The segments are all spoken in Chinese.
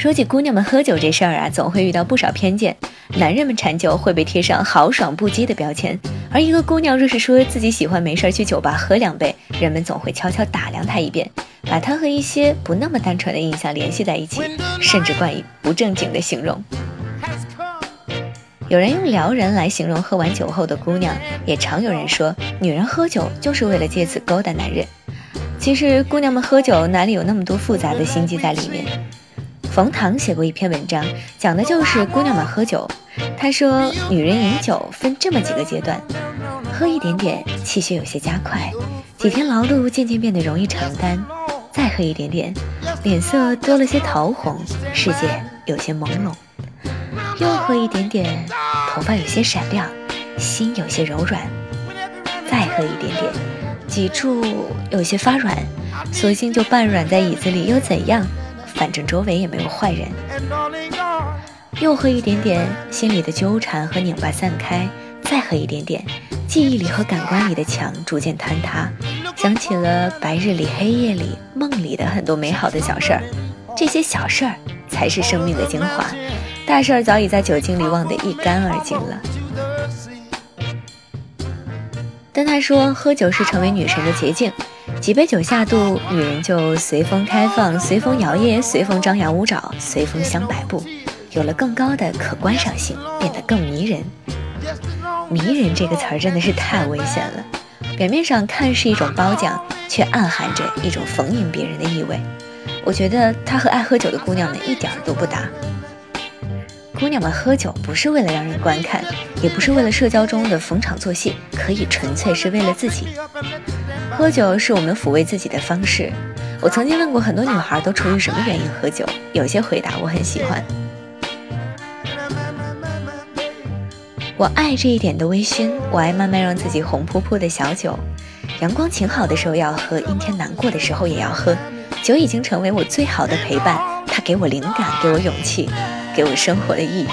说起姑娘们喝酒这事儿啊，总会遇到不少偏见。男人们馋酒会被贴上豪爽不羁的标签，而一个姑娘若是说自己喜欢没事去酒吧喝两杯，人们总会悄悄打量她一遍，把她和一些不那么单纯的印象联系在一起，甚至冠以不正经的形容。有人用撩人来形容喝完酒后的姑娘，也常有人说女人喝酒就是为了借此勾搭男人。其实姑娘们喝酒哪里有那么多复杂的心机在里面？冯唐写过一篇文章，讲的就是姑娘们喝酒。他说，女人饮酒分这么几个阶段：喝一点点，气血有些加快，几天劳碌渐渐变得容易承担；再喝一点点，脸色多了些桃红，世界有些朦胧。又喝一点点，头发有些闪亮，心有些柔软；再喝一点点，脊柱有些发软，索性就半软在椅子里又怎样？反正周围也没有坏人。又喝一点点，心里的纠缠和拧巴散开；再喝一点点，记忆里和感官里的墙逐渐坍塌，想起了白日里、黑夜里、梦里的很多美好的小事儿。这些小事儿才是生命的精华。大事儿早已在酒精里忘得一干二净了，但他说喝酒是成为女神的捷径，几杯酒下肚，女人就随风开放，随风摇曳，随风张牙舞爪，随风香百步，有了更高的可观赏性，变得更迷人。迷人这个词儿真的是太危险了，表面上看是一种褒奖，却暗含着一种逢迎别人的意味。我觉得他和爱喝酒的姑娘们一点都不搭。姑娘们喝酒不是为了让人观看，也不是为了社交中的逢场作戏，可以纯粹是为了自己。喝酒是我们抚慰自己的方式。我曾经问过很多女孩都出于什么原因喝酒，有些回答我很喜欢。我爱这一点的微醺，我爱慢慢让自己红扑扑的小酒。阳光晴好的时候要喝，阴天难过的时候也要喝。酒已经成为我最好的陪伴，它给我灵感，给我勇气。给我生活的意义。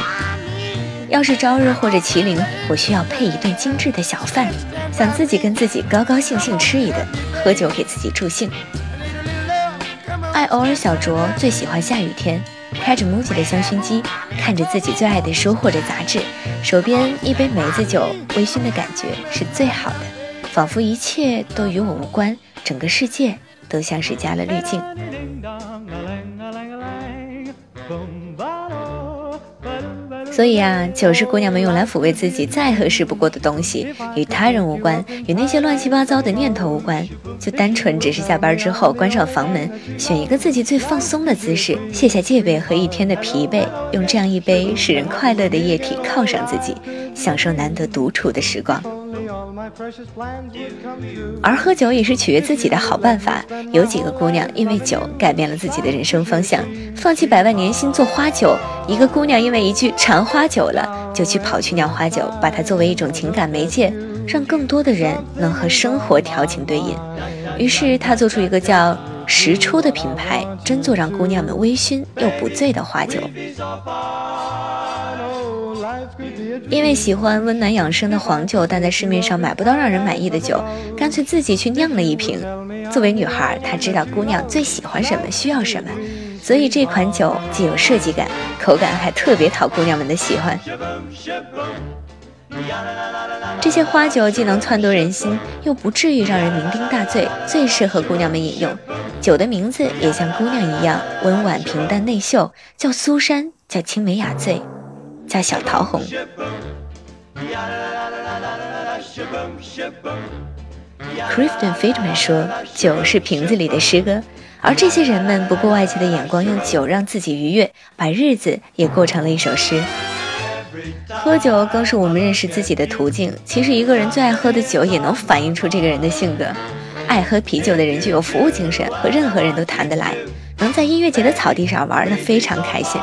要是朝日或者麒麟，我需要配一顿精致的小饭，想自己跟自己高高兴兴吃一顿，喝酒给自己助兴。爱偶尔小酌，最喜欢下雨天，开着 MUJI 的香薰机，看着自己最爱的书或者杂志，手边一杯梅子酒，微醺的感觉是最好的，仿佛一切都与我无关，整个世界都像是加了滤镜。所以啊，酒是姑娘们用来抚慰自己再合适不过的东西，与他人无关，与那些乱七八糟的念头无关，就单纯只是下班之后关上房门，选一个自己最放松的姿势，卸下戒备和一天的疲惫，用这样一杯使人快乐的液体犒赏自己，享受难得独处的时光。而喝酒也是取悦自己的好办法。有几个姑娘因为酒改变了自己的人生方向，放弃百万年薪做花酒。一个姑娘因为一句馋花酒了，就去跑去酿花酒，把它作为一种情感媒介，让更多的人能和生活调情对饮。于是她做出一个叫时初的品牌，真做让姑娘们微醺又不醉的花酒。因为喜欢温暖养生的黄酒，但在市面上买不到让人满意的酒，干脆自己去酿了一瓶。作为女孩，她知道姑娘最喜欢什么，需要什么，所以这款酒既有设计感，口感还特别讨姑娘们的喜欢。这些花酒既能撺掇人心，又不至于让人酩酊大醉，最适合姑娘们饮用。酒的名字也像姑娘一样温婉平淡内秀，叫苏珊，叫青梅雅醉。叫小桃红。crifton Friedman 说：“酒是瓶子里的诗歌，而这些人们不顾外界的眼光，用酒让自己愉悦，把日子也过成了一首诗。喝酒更是我们认识自己的途径。其实，一个人最爱喝的酒，也能反映出这个人的性格。爱喝啤酒的人具有服务精神，和任何人都谈得来，能在音乐节的草地上玩得非常开心。”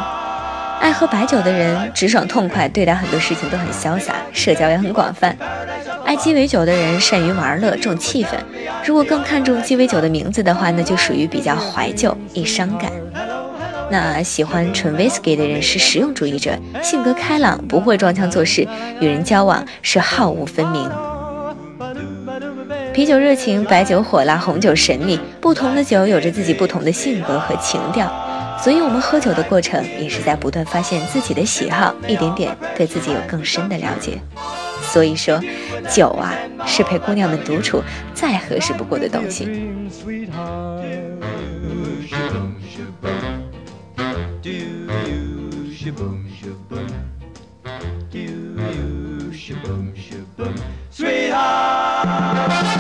爱喝白酒的人直爽痛快，对待很多事情都很潇洒，社交也很广泛。爱鸡尾酒的人善于玩乐，重气氛。如果更看重鸡尾酒的名字的话，那就属于比较怀旧，易伤感。那喜欢纯 whisky 的人是实用主义者，性格开朗，不会装腔作势，与人交往是好恶分明。啤酒热情，白酒火辣，红酒神秘。不同的酒有着自己不同的性格和情调，所以我们喝酒的过程也是在不断发现自己的喜好，一点点对自己有更深的了解。所以说，酒啊是陪姑娘们独处再合适不过的东西。Sweetheart!